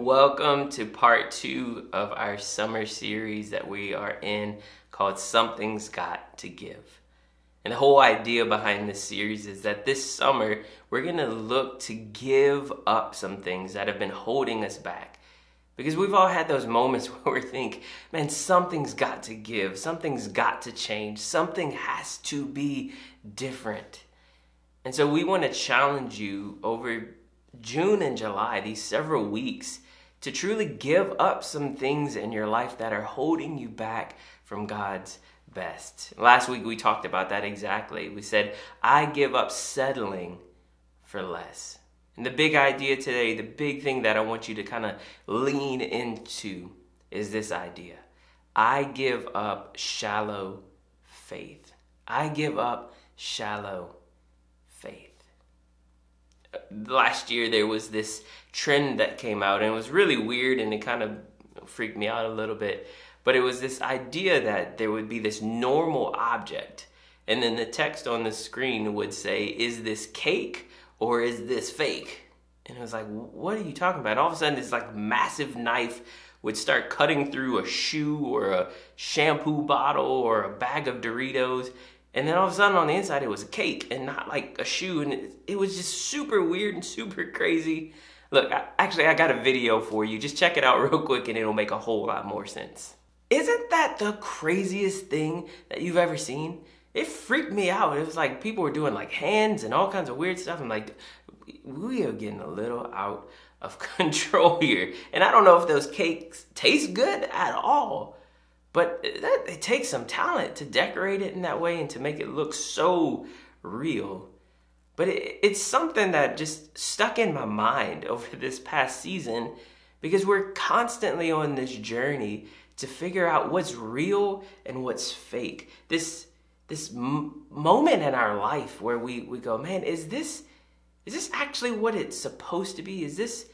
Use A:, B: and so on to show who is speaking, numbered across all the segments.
A: Welcome to part two of our summer series that we are in called Something's Got to Give. And the whole idea behind this series is that this summer we're going to look to give up some things that have been holding us back. Because we've all had those moments where we think, man, something's got to give, something's got to change, something has to be different. And so we want to challenge you over June and July, these several weeks, to truly give up some things in your life that are holding you back from God's best. Last week we talked about that exactly. We said, I give up settling for less. And the big idea today, the big thing that I want you to kind of lean into is this idea I give up shallow faith. I give up shallow last year there was this trend that came out and it was really weird and it kind of freaked me out a little bit. But it was this idea that there would be this normal object and then the text on the screen would say is this cake or is this fake? And it was like what are you talking about? And all of a sudden this like massive knife would start cutting through a shoe or a shampoo bottle or a bag of doritos and then all of a sudden on the inside, it was a cake and not like a shoe. And it, it was just super weird and super crazy. Look, I, actually, I got a video for you. Just check it out real quick and it'll make a whole lot more sense. Isn't that the craziest thing that you've ever seen? It freaked me out. It was like people were doing like hands and all kinds of weird stuff. I'm like, we are getting a little out of control here. And I don't know if those cakes taste good at all. But that, it takes some talent to decorate it in that way and to make it look so real. But it, it's something that just stuck in my mind over this past season because we're constantly on this journey to figure out what's real and what's fake. This this m- moment in our life where we, we go, man, is this is this actually what it's supposed to be? Is this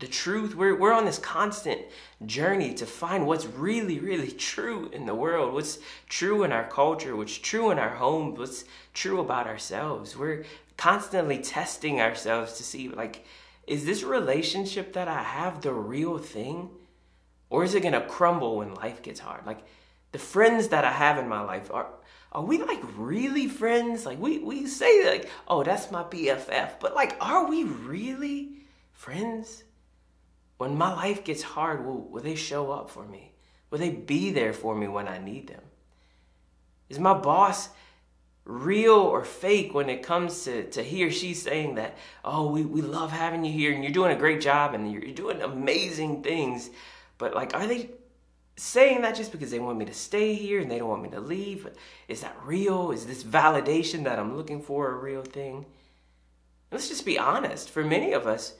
A: the truth. We're, we're on this constant journey to find what's really, really true in the world, what's true in our culture, what's true in our homes, what's true about ourselves. We're constantly testing ourselves to see, like, is this relationship that I have the real thing? Or is it gonna crumble when life gets hard? Like, the friends that I have in my life are are we like really friends? Like we we say like, oh, that's my BFF, but like, are we really friends? When my life gets hard, will, will they show up for me? Will they be there for me when I need them? Is my boss real or fake when it comes to, to he or she saying that, oh, we, we love having you here and you're doing a great job and you're, you're doing amazing things. But like, are they saying that just because they want me to stay here and they don't want me to leave? Is that real? Is this validation that I'm looking for a real thing? Let's just be honest. For many of us,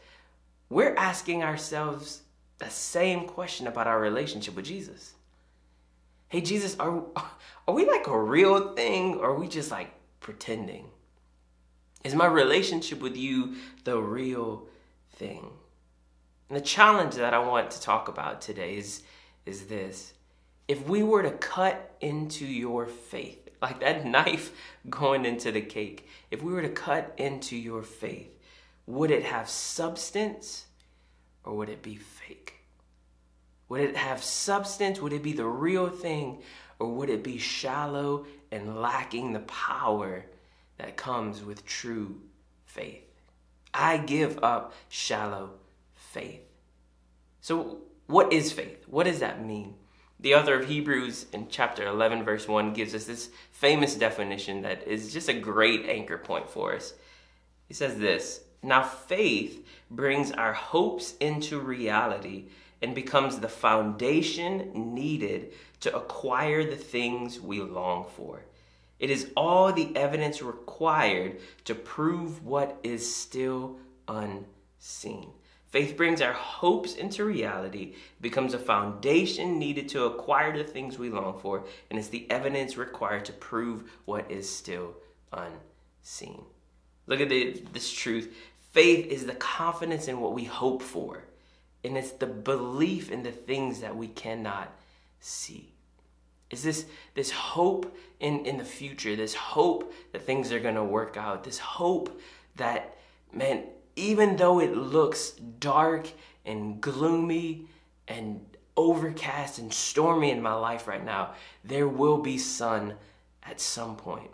A: we're asking ourselves the same question about our relationship with Jesus. Hey, Jesus, are, are we like a real thing or are we just like pretending? Is my relationship with you the real thing? And the challenge that I want to talk about today is, is this. If we were to cut into your faith, like that knife going into the cake, if we were to cut into your faith, would it have substance or would it be fake? Would it have substance? Would it be the real thing? Or would it be shallow and lacking the power that comes with true faith? I give up shallow faith. So, what is faith? What does that mean? The author of Hebrews in chapter 11, verse 1, gives us this famous definition that is just a great anchor point for us. He says this now, faith brings our hopes into reality and becomes the foundation needed to acquire the things we long for. It is all the evidence required to prove what is still unseen. Faith brings our hopes into reality, becomes a foundation needed to acquire the things we long for, and it's the evidence required to prove what is still unseen. Look at the, this truth. Faith is the confidence in what we hope for, and it's the belief in the things that we cannot see. Is this this hope in, in the future, this hope that things are gonna work out, this hope that, man, even though it looks dark and gloomy and overcast and stormy in my life right now, there will be sun at some point.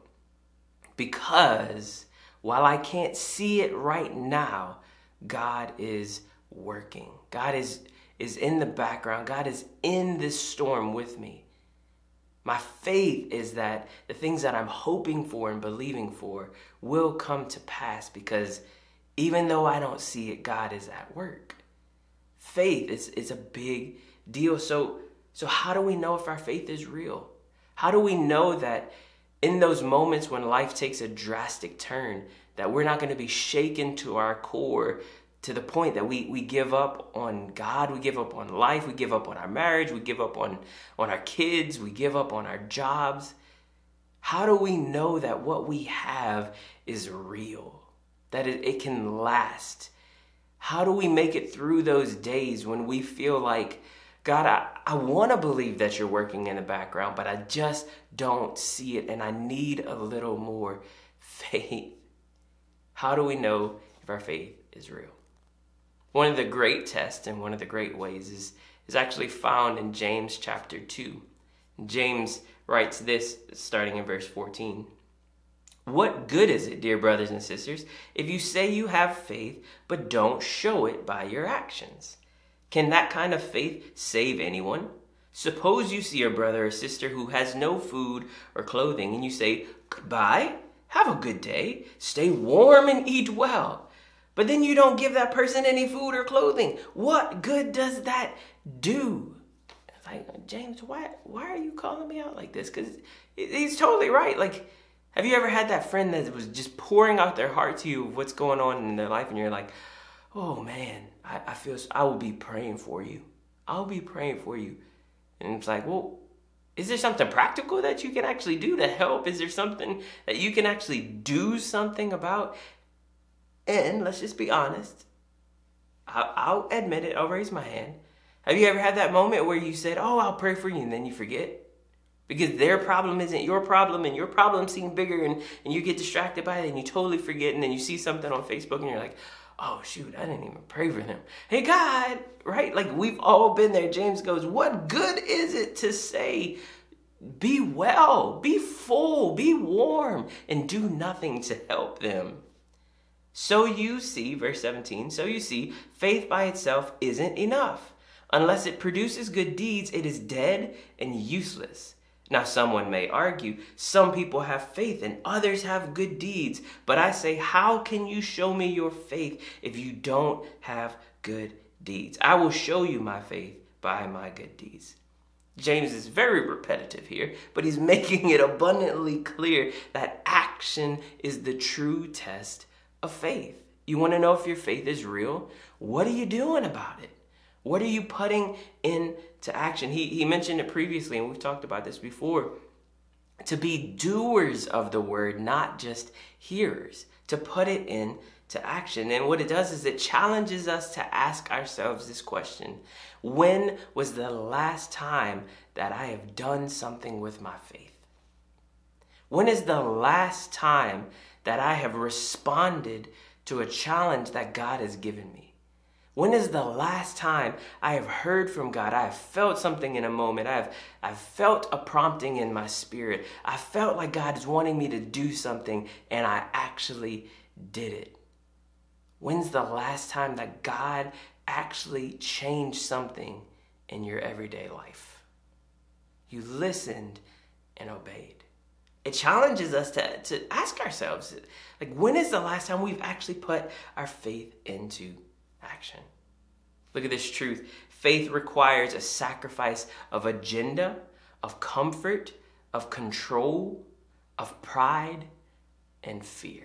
A: Because while I can't see it right now, God is working. God is, is in the background. God is in this storm with me. My faith is that the things that I'm hoping for and believing for will come to pass because even though I don't see it, God is at work. Faith is, is a big deal. So, so how do we know if our faith is real? How do we know that in those moments when life takes a drastic turn, that we're not going to be shaken to our core to the point that we, we give up on God, we give up on life, we give up on our marriage, we give up on, on our kids, we give up on our jobs. How do we know that what we have is real? that it, it can last? How do we make it through those days when we feel like, God, I, I want to believe that you're working in the background, but I just don't see it and I need a little more faith? How do we know if our faith is real? One of the great tests and one of the great ways is, is actually found in James chapter 2. James writes this starting in verse 14. What good is it, dear brothers and sisters, if you say you have faith but don't show it by your actions? Can that kind of faith save anyone? Suppose you see a brother or sister who has no food or clothing and you say, Goodbye, have a good day, stay warm and eat well. But then you don't give that person any food or clothing. What good does that do? It's like, James, why, why are you calling me out like this? Because he's totally right. Like, have you ever had that friend that was just pouring out their heart to you of what's going on in their life and you're like, oh man, I, I feel, I will be praying for you. I'll be praying for you. And it's like, well, is there something practical that you can actually do to help? Is there something that you can actually do something about? And let's just be honest. I'll, I'll admit it. I'll raise my hand. Have you ever had that moment where you said, oh, I'll pray for you, and then you forget? because their problem isn't your problem and your problem seems bigger and, and you get distracted by it and you totally forget and then you see something on Facebook and you're like, oh shoot, I didn't even pray for them. Hey God, right? Like we've all been there. James goes, what good is it to say, be well, be full, be warm, and do nothing to help them? So you see, verse 17, so you see, faith by itself isn't enough. Unless it produces good deeds, it is dead and useless. Now, someone may argue, some people have faith and others have good deeds. But I say, how can you show me your faith if you don't have good deeds? I will show you my faith by my good deeds. James is very repetitive here, but he's making it abundantly clear that action is the true test of faith. You want to know if your faith is real? What are you doing about it? What are you putting into action? He, he mentioned it previously, and we've talked about this before. To be doers of the word, not just hearers, to put it into action. And what it does is it challenges us to ask ourselves this question When was the last time that I have done something with my faith? When is the last time that I have responded to a challenge that God has given me? When is the last time I have heard from God? I have felt something in a moment. I have I've felt a prompting in my spirit. I felt like God is wanting me to do something and I actually did it. When's the last time that God actually changed something in your everyday life? You listened and obeyed. It challenges us to, to ask ourselves, like, when is the last time we've actually put our faith into action. Look at this truth. Faith requires a sacrifice of agenda, of comfort, of control, of pride, and fear.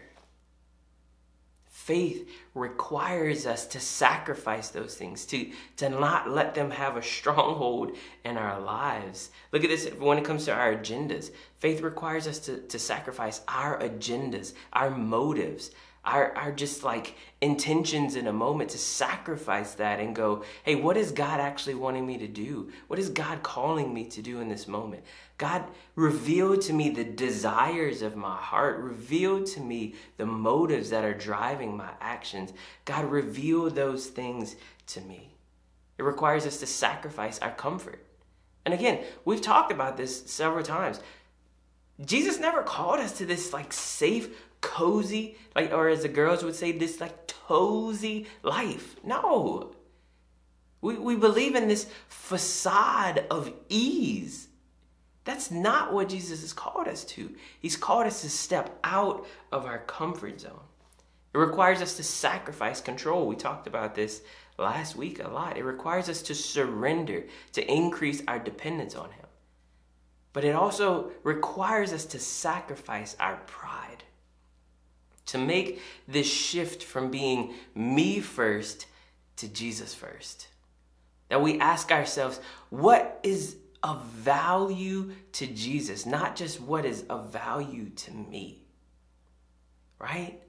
A: faith requires us to sacrifice those things, to, to not let them have a stronghold in our lives. Look at this when it comes to our agendas. Faith requires us to, to sacrifice our agendas, our motives, our, our just like intentions in a moment to sacrifice that and go, hey, what is God actually wanting me to do? What is God calling me to do in this moment? God revealed to me the desires of my heart, revealed to me the motives that are driving my actions. God revealed those things to me. It requires us to sacrifice our comfort. And again, we've talked about this several times. Jesus never called us to this like safe, cozy, like, or as the girls would say, this like cozy life. No. We, we believe in this facade of ease. That's not what Jesus has called us to. He's called us to step out of our comfort zone. It requires us to sacrifice control. We talked about this last week a lot. It requires us to surrender, to increase our dependence on Him. But it also requires us to sacrifice our pride, to make this shift from being me first to Jesus first. That we ask ourselves, what is of value to Jesus, not just what is of value to me. Right?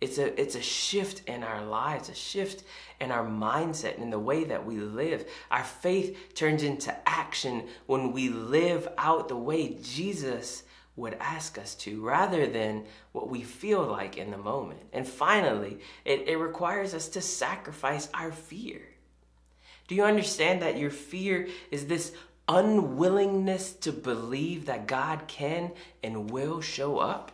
A: It's a it's a shift in our lives, a shift in our mindset and in the way that we live. Our faith turns into action when we live out the way Jesus would ask us to rather than what we feel like in the moment. And finally, it, it requires us to sacrifice our fear. Do you understand that your fear is this unwillingness to believe that God can and will show up.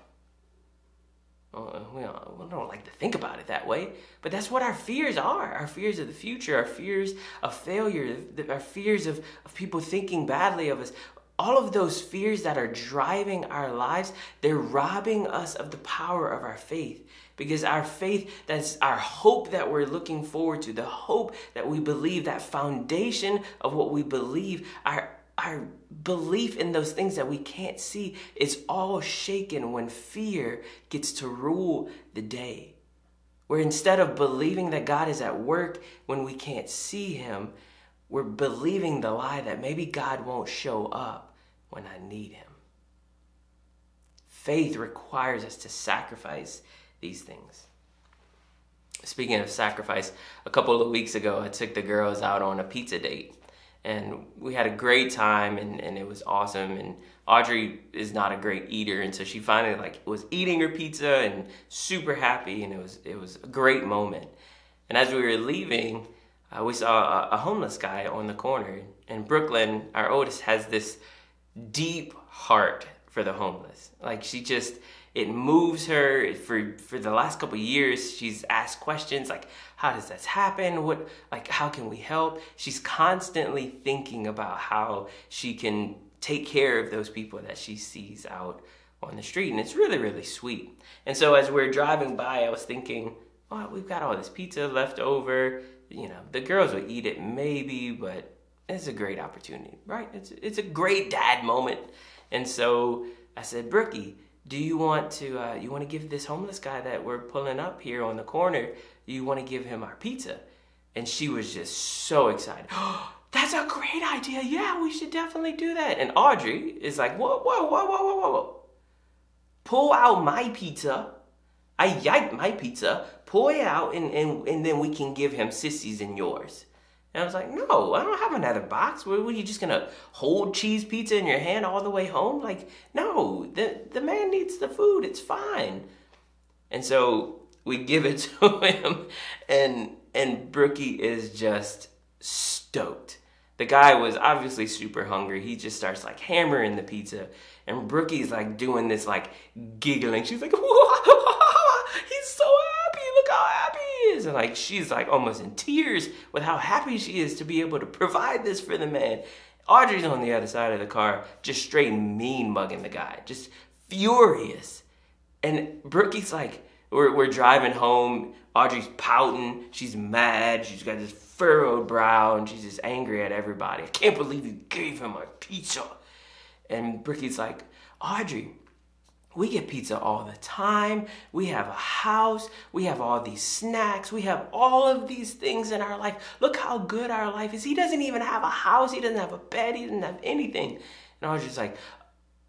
A: Uh, we, don't, we don't like to think about it that way, but that's what our fears are. Our fears of the future, our fears of failure, our fears of, of people thinking badly of us. All of those fears that are driving our lives, they're robbing us of the power of our faith. Because our faith that's our hope that we're looking forward to the hope that we believe that foundation of what we believe our our belief in those things that we can't see is all shaken when fear gets to rule the day. Where instead of believing that God is at work when we can't see him we're believing the lie that maybe God won't show up when I need him faith requires us to sacrifice these things. Speaking of sacrifice, a couple of weeks ago, I took the girls out on a pizza date. And we had a great time and, and it was awesome. And Audrey is not a great eater, and so she finally like was eating her pizza and super happy, and it was it was a great moment. And as we were leaving, uh, we saw a, a, homeless guy on the corner. And Brooklyn, our oldest, has this deep heart for the homeless. Like she just it moves her for for the last couple years she's asked questions like how does this happen? What like how can we help? She's constantly thinking about how she can take care of those people that she sees out on the street and it's really really sweet. And so as we're driving by i was thinking oh we've got all this pizza left over. You know the girls will eat it maybe but it's a great opportunity right? It's, it's a great dad moment. And so i said brookie do you want to uh, you want to give this homeless guy that we're pulling up here on the corner you want to give him our pizza? And she was just so excited. Oh, that's a great idea. Yeah we should definitely do that. And audrey is like whoa whoa whoa whoa whoa whoa pull out my pizza. I yike my pizza. Pull it out and, and, and then we can give him sissies and yours and I was like, no, I don't have another box. Were, were you just gonna hold cheese pizza in your hand all the way home? Like, no, the, the man needs the food. It's fine. And so we give it to him, and and Brookie is just stoked. The guy was obviously super hungry. He just starts like hammering the pizza, and Brookie's like doing this like giggling. She's like, he's so happy. Look how And like she's like almost in tears with how happy she is to be able to provide this for the man. Audrey's on the other side of the car, just straight mean mugging the guy, just furious. And Brookie's like, we're, we're driving home. Audrey's pouting. She's mad. She's got this furrowed brow and she's just angry at everybody. I can't believe you gave him my pizza. And Brookie's like, Audrey, we get pizza all the time. We have a house. We have all these snacks. We have all of these things in our life. Look how good our life is. He doesn't even have a house. He doesn't have a bed. He doesn't have anything. And I was just like,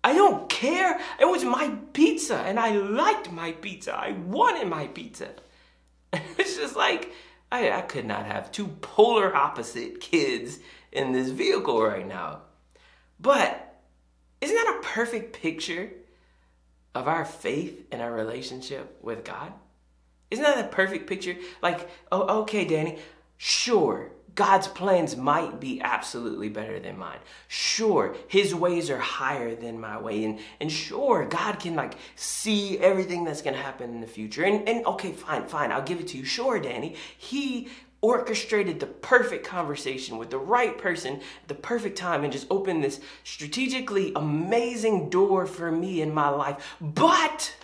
A: I don't care. It was my pizza and I liked my pizza. I wanted my pizza. it's just like, I, I could not have two polar opposite kids in this vehicle right now. But isn't that a perfect picture of our faith and our relationship with God? Isn't that a perfect picture? Like, oh, okay, Danny, sure, God's plans might be absolutely better than mine. Sure, his ways are higher than my way. And, and sure, God can like see everything that's gonna happen in the future. And, and okay, fine, fine, I'll give it to you. Sure, Danny, he orchestrated the perfect conversation with the right person the perfect time and just opened this strategically amazing door for me in my life. But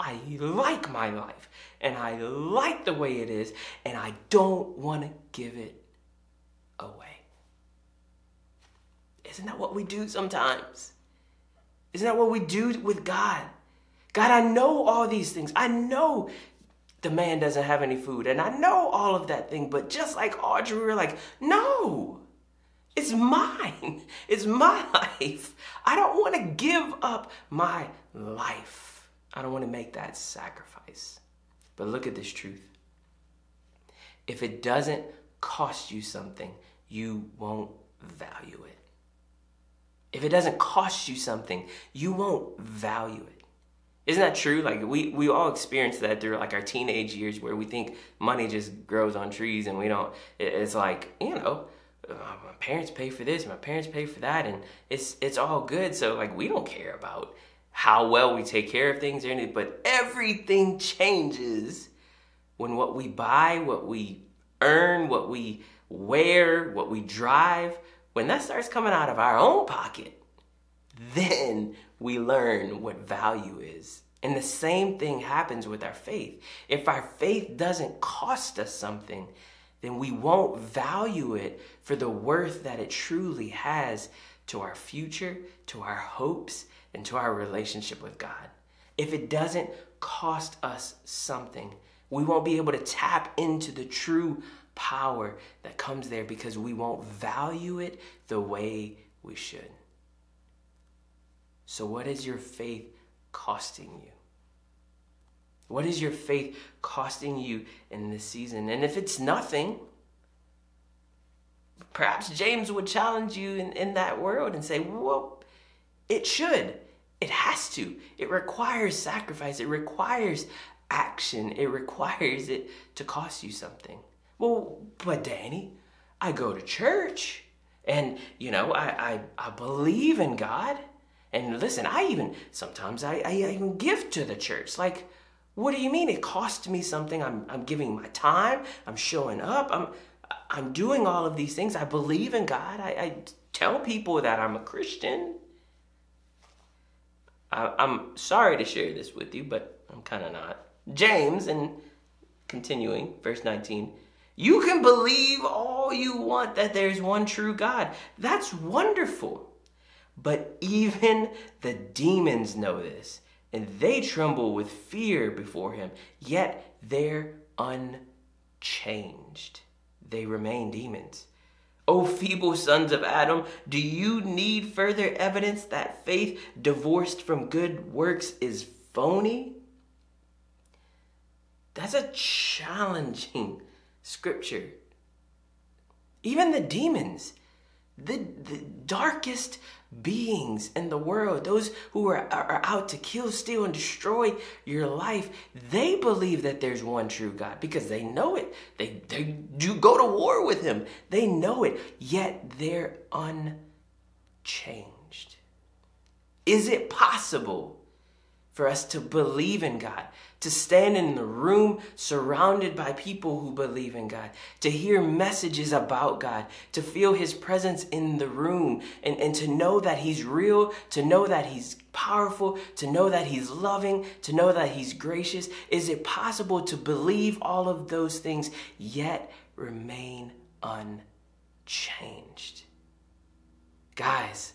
A: I like my life and I like the way it is and I don't want to give it away. Isn't that what we do sometimes? Isn't that what we do with God? God, I know all these things. I know the man doesn't have any food. And I know all of that thing, but just like Audrey, we were like, no, it's mine. It's my life. I don't want to give up my life. I don't want to make that sacrifice. But look at this truth. If it doesn't cost you something, you won't value it. If it doesn't cost you something, you won't value it. Isn't that true? Like we we all experience that through like our teenage years where we think money just grows on trees and we don't. It's like you know, uh, my parents pay for this, my parents pay for that, and it's it's all good. So like we don't care about how well we take care of things or anything, but everything changes when what we buy, what we earn, what we wear, what we drive, when that starts coming out of our own pocket, then we learn what value is. And the same thing happens with our faith. If our faith doesn't cost us something, then we won't value it for the worth that it truly has to our future, to our hopes, and to our relationship with God. If it doesn't cost us something, we won't be able to tap into the true power that comes there because we won't value it the way we should. So, what is your faith costing you? What is your faith costing you in this season? And if it's nothing, perhaps James would challenge you in, in that world and say, well, it should. It has to. It requires sacrifice. It requires action. It requires it to cost you something. Well, but Danny, I go to church and, you know, I, I, I believe in God. And listen, I even sometimes I, I even give to the church. Like, what do you mean? It costs me something. I'm I'm giving my time. I'm showing up. I'm I'm doing all of these things. I believe in God. I, I tell people that I'm a Christian. I, I'm sorry to share this with you, but I'm kind of not. James, and continuing, verse 19. You can believe all you want that there's one true God. That's wonderful. But even the demons know this, and they tremble with fear before him, yet they're unchanged. They remain demons. O feeble sons of Adam, do you need further evidence that faith divorced from good works is phony? That's a challenging scripture. Even the demons, the, the darkest beings in the world, those who are, are out to kill, steal, and destroy your life, they believe that there's one true God because they know it. They, they do go to war with Him. They know it, yet they're unchanged. Is it possible for us to believe in God, to stand in the room surrounded by people who believe in God, to hear messages about God, to feel His presence in the room, and, and to know that He's real, to know that He's powerful, to know that He's loving, to know that He's gracious? Is it possible to believe all of those things yet remain unchanged? Guys,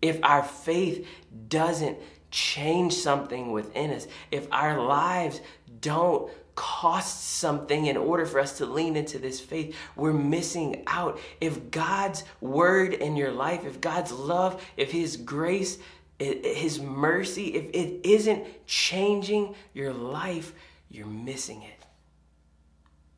A: if our faith doesn't change something within us, if our lives don't cost something in order for us to lean into this faith, we're missing out. If God's word in your life, if God's love, if His grace, His mercy, if it isn't changing your life, you're missing it.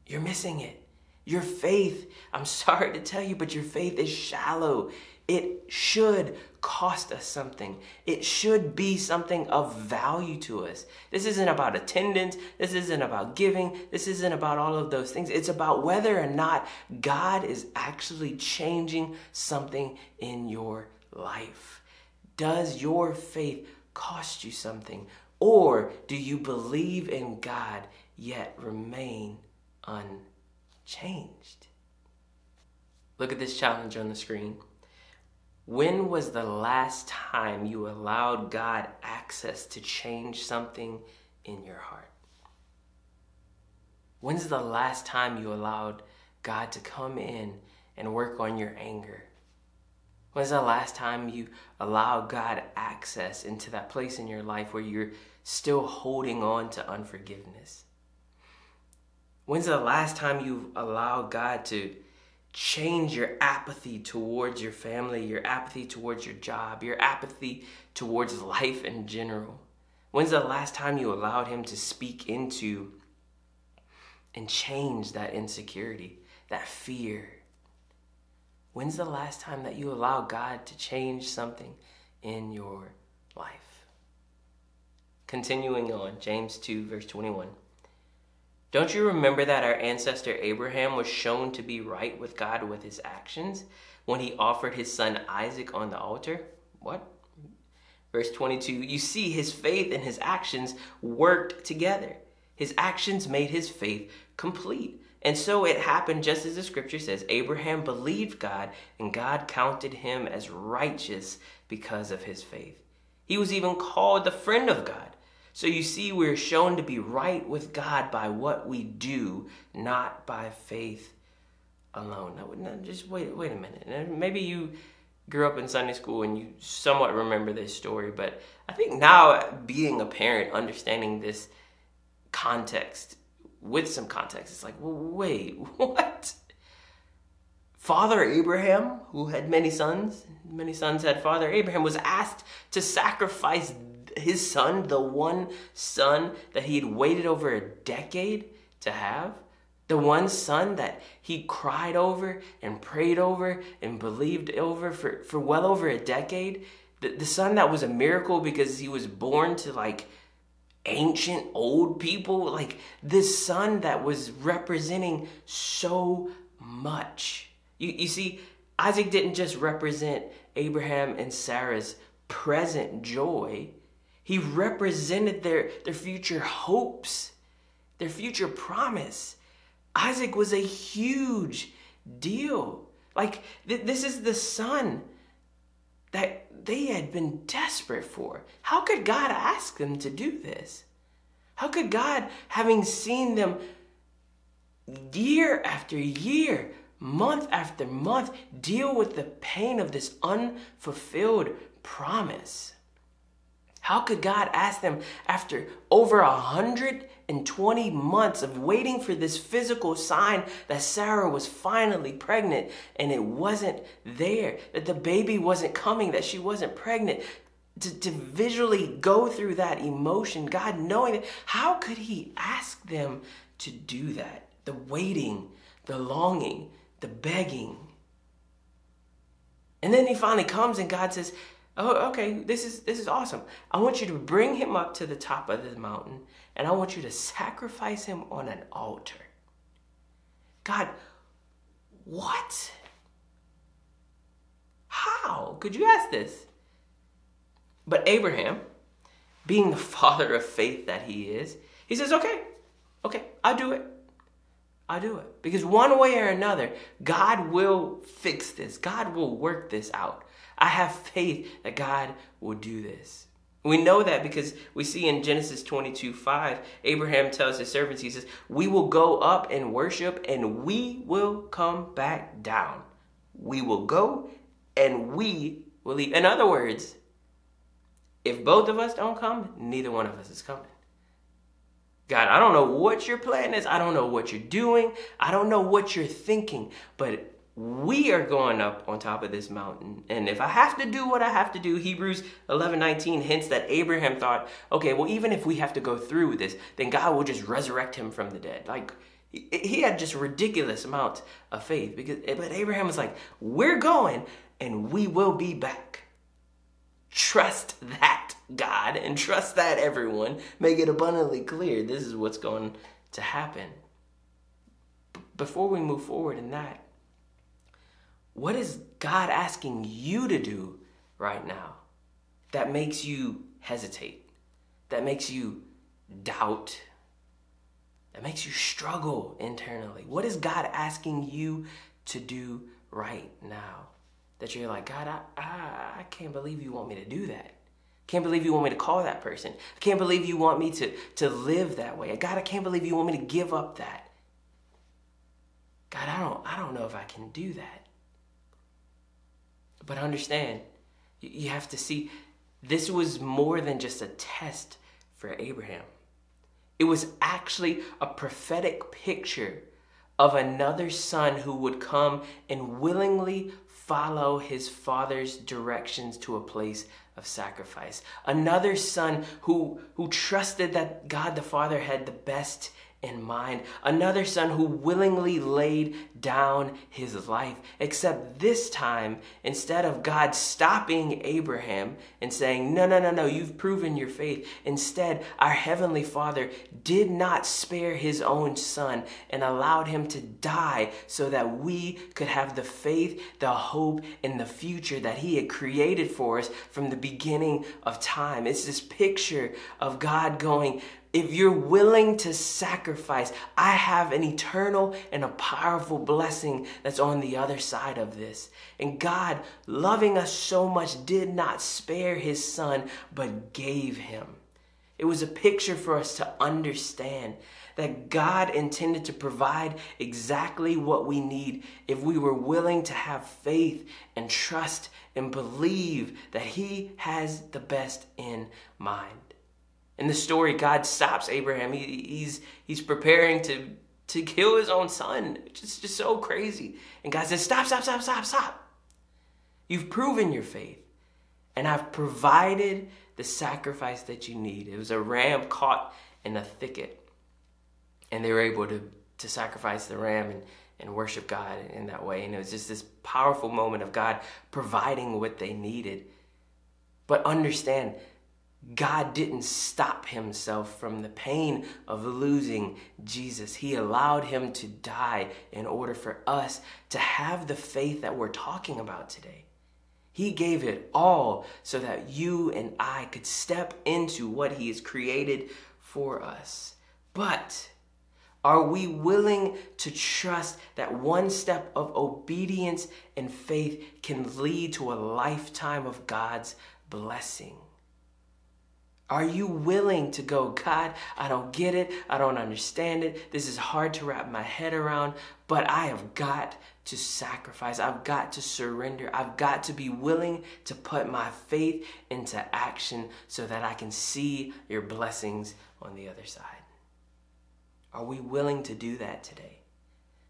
A: You're missing it. Your faith, I'm sorry to tell you, but your faith is shallow. It should cost us something. It should be something of value to us. This isn't about attendance. This isn't about giving. This isn't about all of those things. It's about whether or not God is actually changing something in your life. Does your faith cost you something? Or do you believe in God yet remain unchanged? Look at this challenge on the screen. When was the last time you allowed God access to change something in your heart? When's the last time you allowed God to come in and work on your anger? When's the last time you allowed God access into that place in your life where you're still holding on to unforgiveness? When's the last time you've allowed God to change your apathy towards your family, your apathy towards your job, your apathy towards life in general? When's the last time you allowed Him to speak into and change that insecurity, that fear? When's the last time that you allowed God to change something in your life? Continuing on, James 2, verse 21. Don't you remember that our ancestor Abraham was shown to be right with God with his actions when he offered his son Isaac on the altar? What? Verse 22 You see, his faith and his actions worked together. His actions made his faith complete. And so it happened just as the scripture says Abraham believed God, and God counted him as righteous because of his faith. He was even called the friend of God. So you see, we're shown to be right with God by what we do, not by faith alone. Now, just wait, wait a minute. Maybe you grew up in Sunday school and you somewhat remember this story, but I think now, being a parent, understanding this context with some context, it's like, well, wait, what? Father Abraham, who had many sons, many sons had Father Abraham, was asked to sacrifice his son, the one son that he had waited over a decade to have, the one son that he cried over and prayed over and believed over for, for well over a decade, the, the son that was a miracle because he was born to like ancient old people, like this son that was representing so much. You, you see, Isaac didn't just represent Abraham and Sarah's present joy, he represented their, their future hopes, their future promise. Isaac was a huge deal. Like, th- this is the son that they had been desperate for. How could God ask them to do this? How could God, having seen them year after year, month after month, deal with the pain of this unfulfilled promise? How could God ask them after over a hundred and twenty months of waiting for this physical sign that Sarah was finally pregnant and it wasn't there, that the baby wasn't coming, that she wasn't pregnant? To, to visually go through that emotion, God knowing that, how could He ask them to do that? The waiting, the longing, the begging. And then He finally comes and God says, oh okay this is this is awesome i want you to bring him up to the top of the mountain and i want you to sacrifice him on an altar god what how could you ask this but abraham being the father of faith that he is he says okay okay i'll do it I'll do it. Because one way or another, God will fix this. God will work this out. I have faith that God will do this. We know that because we see in Genesis 22 5, Abraham tells his servants, he says, We will go up and worship and we will come back down. We will go and we will leave. In other words, if both of us don't come, neither one of us is coming. God, I don't know what your plan is. I don't know what you're doing. I don't know what you're thinking, but we are going up on top of this mountain. And if I have to do what I have to do, Hebrews 11 19 hints that Abraham thought, okay, well, even if we have to go through with this, then God will just resurrect him from the dead. Like, he had just ridiculous amounts of faith because but Abraham was like, "We're going and we will be back." Trust that, God, and trust that everyone. Make it abundantly clear this is what's going to happen. before we move forward in that, what is God asking you to do right now that makes you hesitate, that makes you doubt, that makes you struggle internally? What is God asking you to do right now? That you're like, God, I, I, I can't believe you want me to do that. Can't believe you want me to call that person. I can't believe you want me to, to live that way. God, I can't believe you want me to give up that. God, I don't, I don't know if I can do that. But understand, you have to see this was more than just a test for Abraham. It was actually a prophetic picture of another son who would come and willingly follow his father's directions to a place of sacrifice. Another son who, who trusted that God the Father had the best in mind. Another son who willingly laid down his life. Except this time, instead of God stopping Abraham and saying, No, no, no, no, you've proven your faith. Instead, our Heavenly Father did not spare his own son and allowed him to die so that we could have the faith, the hope, and the future that he had created for us from the beginning of time. It's this picture of God going, if you're willing to sacrifice, I have an eternal and a powerful blessing that's on the other side of this. And God, loving us so much, did not spare his son, but gave him. It was a picture for us to understand that God intended to provide exactly what we need if we were willing to have faith and trust and believe that He has the best in mind. In the story, God stops Abraham. He, he's, he's preparing to, to kill his own son. It's just, just so crazy. And God says, Stop, stop, stop, stop, stop. You've proven your faith, and I've provided the sacrifice that you need. It was a ram caught in a thicket, and they were able to, to sacrifice the ram and, and worship God in that way. And it was just this powerful moment of God providing what they needed. But understand, God didn't stop himself from the pain of losing Jesus. He allowed him to die in order for us to have the faith that we're talking about today. He gave it all so that you and I could step into what he has created for us. But are we willing to trust that one step of obedience and faith can lead to a lifetime of God's blessing? Are you willing to go, God, I don't get it. I don't understand it. This is hard to wrap my head around, but I have got to sacrifice. I've got to surrender. I've got to be willing to put my faith into action so that I can see your blessings on the other side. Are we willing to do that today?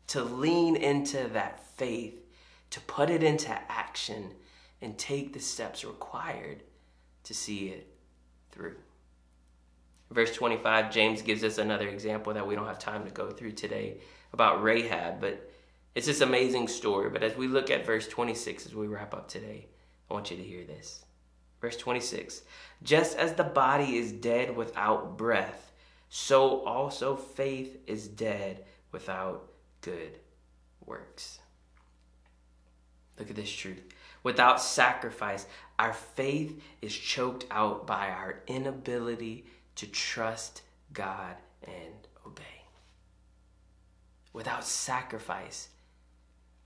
A: To lean into that faith, to put it into action, and take the steps required to see it through. Verse 25, James gives us another example that we don't have time to go through today about Rahab, but it's this amazing story. But as we look at verse 26 as we wrap up today, I want you to hear this. Verse 26 Just as the body is dead without breath, so also faith is dead without good works. Look at this truth. Without sacrifice, our faith is choked out by our inability to trust God and obey. Without sacrifice,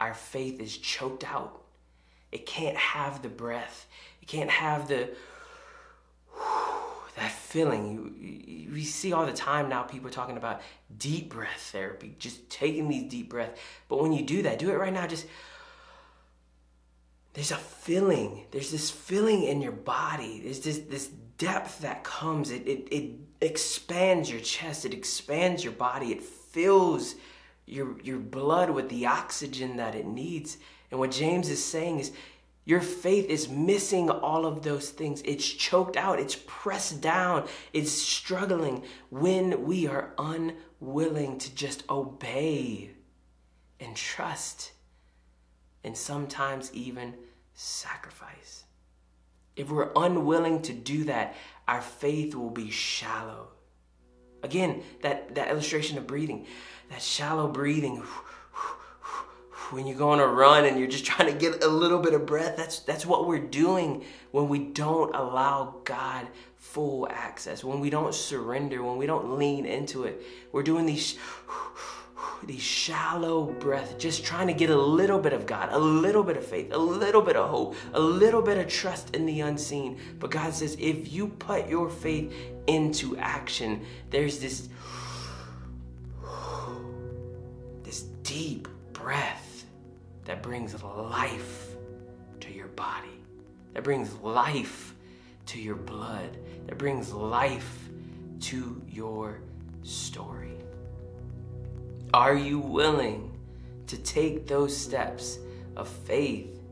A: our faith is choked out. It can't have the breath. It can't have the that feeling. We see all the time now people talking about deep breath therapy, just taking these deep breaths. But when you do that, do it right now. Just there's a feeling. There's this feeling in your body. There's this this depth that comes. It it, it expands your chest. It expands your body. It fills your your blood with the oxygen that it needs. And what James is saying is your faith is missing all of those things. It's choked out, it's pressed down, it's struggling when we are unwilling to just obey and trust, and sometimes even sacrifice. If we're unwilling to do that, our faith will be shallow. Again, that, that illustration of breathing, that shallow breathing when you're going to run and you're just trying to get a little bit of breath that's that's what we're doing when we don't allow God full access when we don't surrender when we don't lean into it we're doing these these shallow breaths just trying to get a little bit of God a little bit of faith a little bit of hope a little bit of trust in the unseen but God says if you put your faith into action there's this this deep breath that brings life to your body, that brings life to your blood, that brings life to your story. Are you willing to take those steps of faith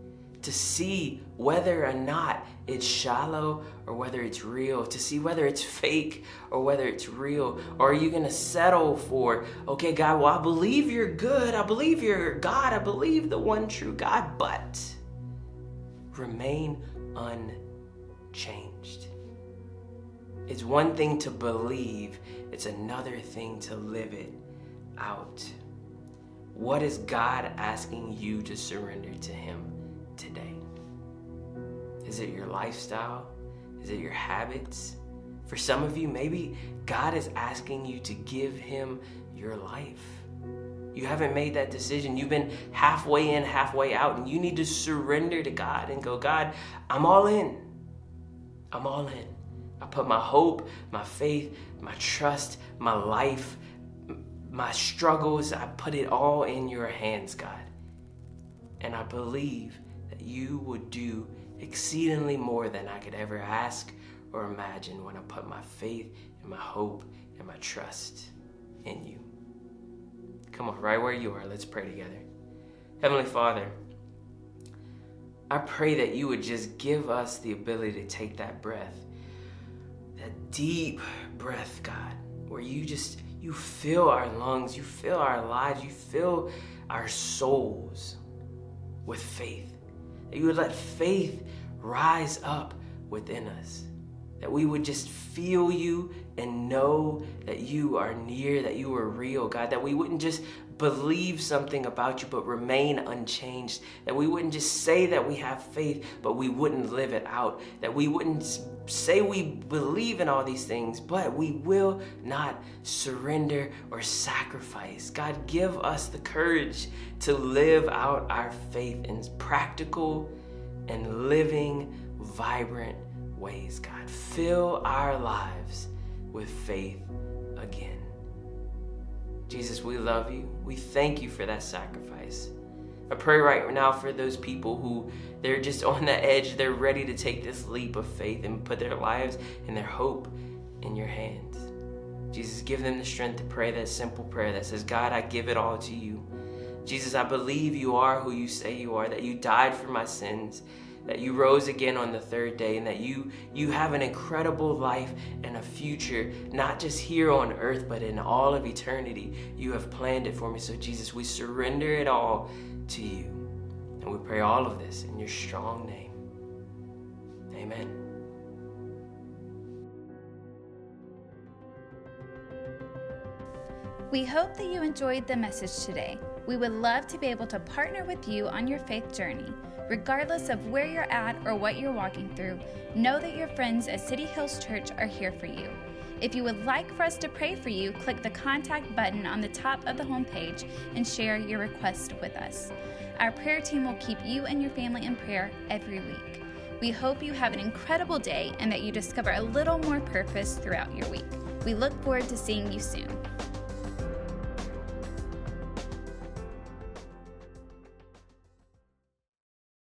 A: to see whether or not it's shallow or whether it's real, to see whether it's fake or whether it's real? Or are you going to settle for, okay, God, well, I believe you're good. I believe you're God. I believe the one true God, but remain unchanged. It's one thing to believe, it's another thing to live it out. What is God asking you to surrender to Him today? Is it your lifestyle? Is it your habits? For some of you, maybe God is asking you to give Him your life. You haven't made that decision. You've been halfway in, halfway out, and you need to surrender to God and go, God, I'm all in. I'm all in. I put my hope, my faith, my trust, my life, my struggles, I put it all in your hands, God. And I believe that you would do exceedingly more than I could ever ask or imagine when I put my faith and my hope and my trust in you. Come on, right where you are, let's pray together. Heavenly Father, I pray that you would just give us the ability to take that breath, that deep breath, God, where you just you fill our lungs, you fill our lives, you fill our souls with faith. That you would let faith rise up within us. That we would just feel you and know that you are near, that you are real, God. That we wouldn't just believe something about you but remain unchanged. That we wouldn't just say that we have faith but we wouldn't live it out. That we wouldn't say we believe in all these things but we will not surrender or sacrifice. God, give us the courage to live out our faith in practical and living, vibrant ways, God. Fill our lives with faith again. Jesus, we love you. We thank you for that sacrifice. I pray right now for those people who they're just on the edge, they're ready to take this leap of faith and put their lives and their hope in your hands. Jesus, give them the strength to pray that simple prayer that says, God, I give it all to you. Jesus, I believe you are who you say you are, that you died for my sins, that you rose again on the third day, and that you, you have an incredible life and a future, not just here on earth, but in all of eternity. You have planned it for me. So, Jesus, we surrender it all to you. And we pray all of this in your strong name. Amen.
B: We hope that you enjoyed the message today. We would love to be able to partner with you on your faith journey. Regardless of where you're at or what you're walking through, know that your friends at City Hills Church are here for you. If you would like for us to pray for you, click the contact button on the top of the homepage and share your request with us. Our prayer team will keep you and your family in prayer every week. We hope you have an incredible day and that you discover a little more purpose throughout your week. We look forward to seeing you soon.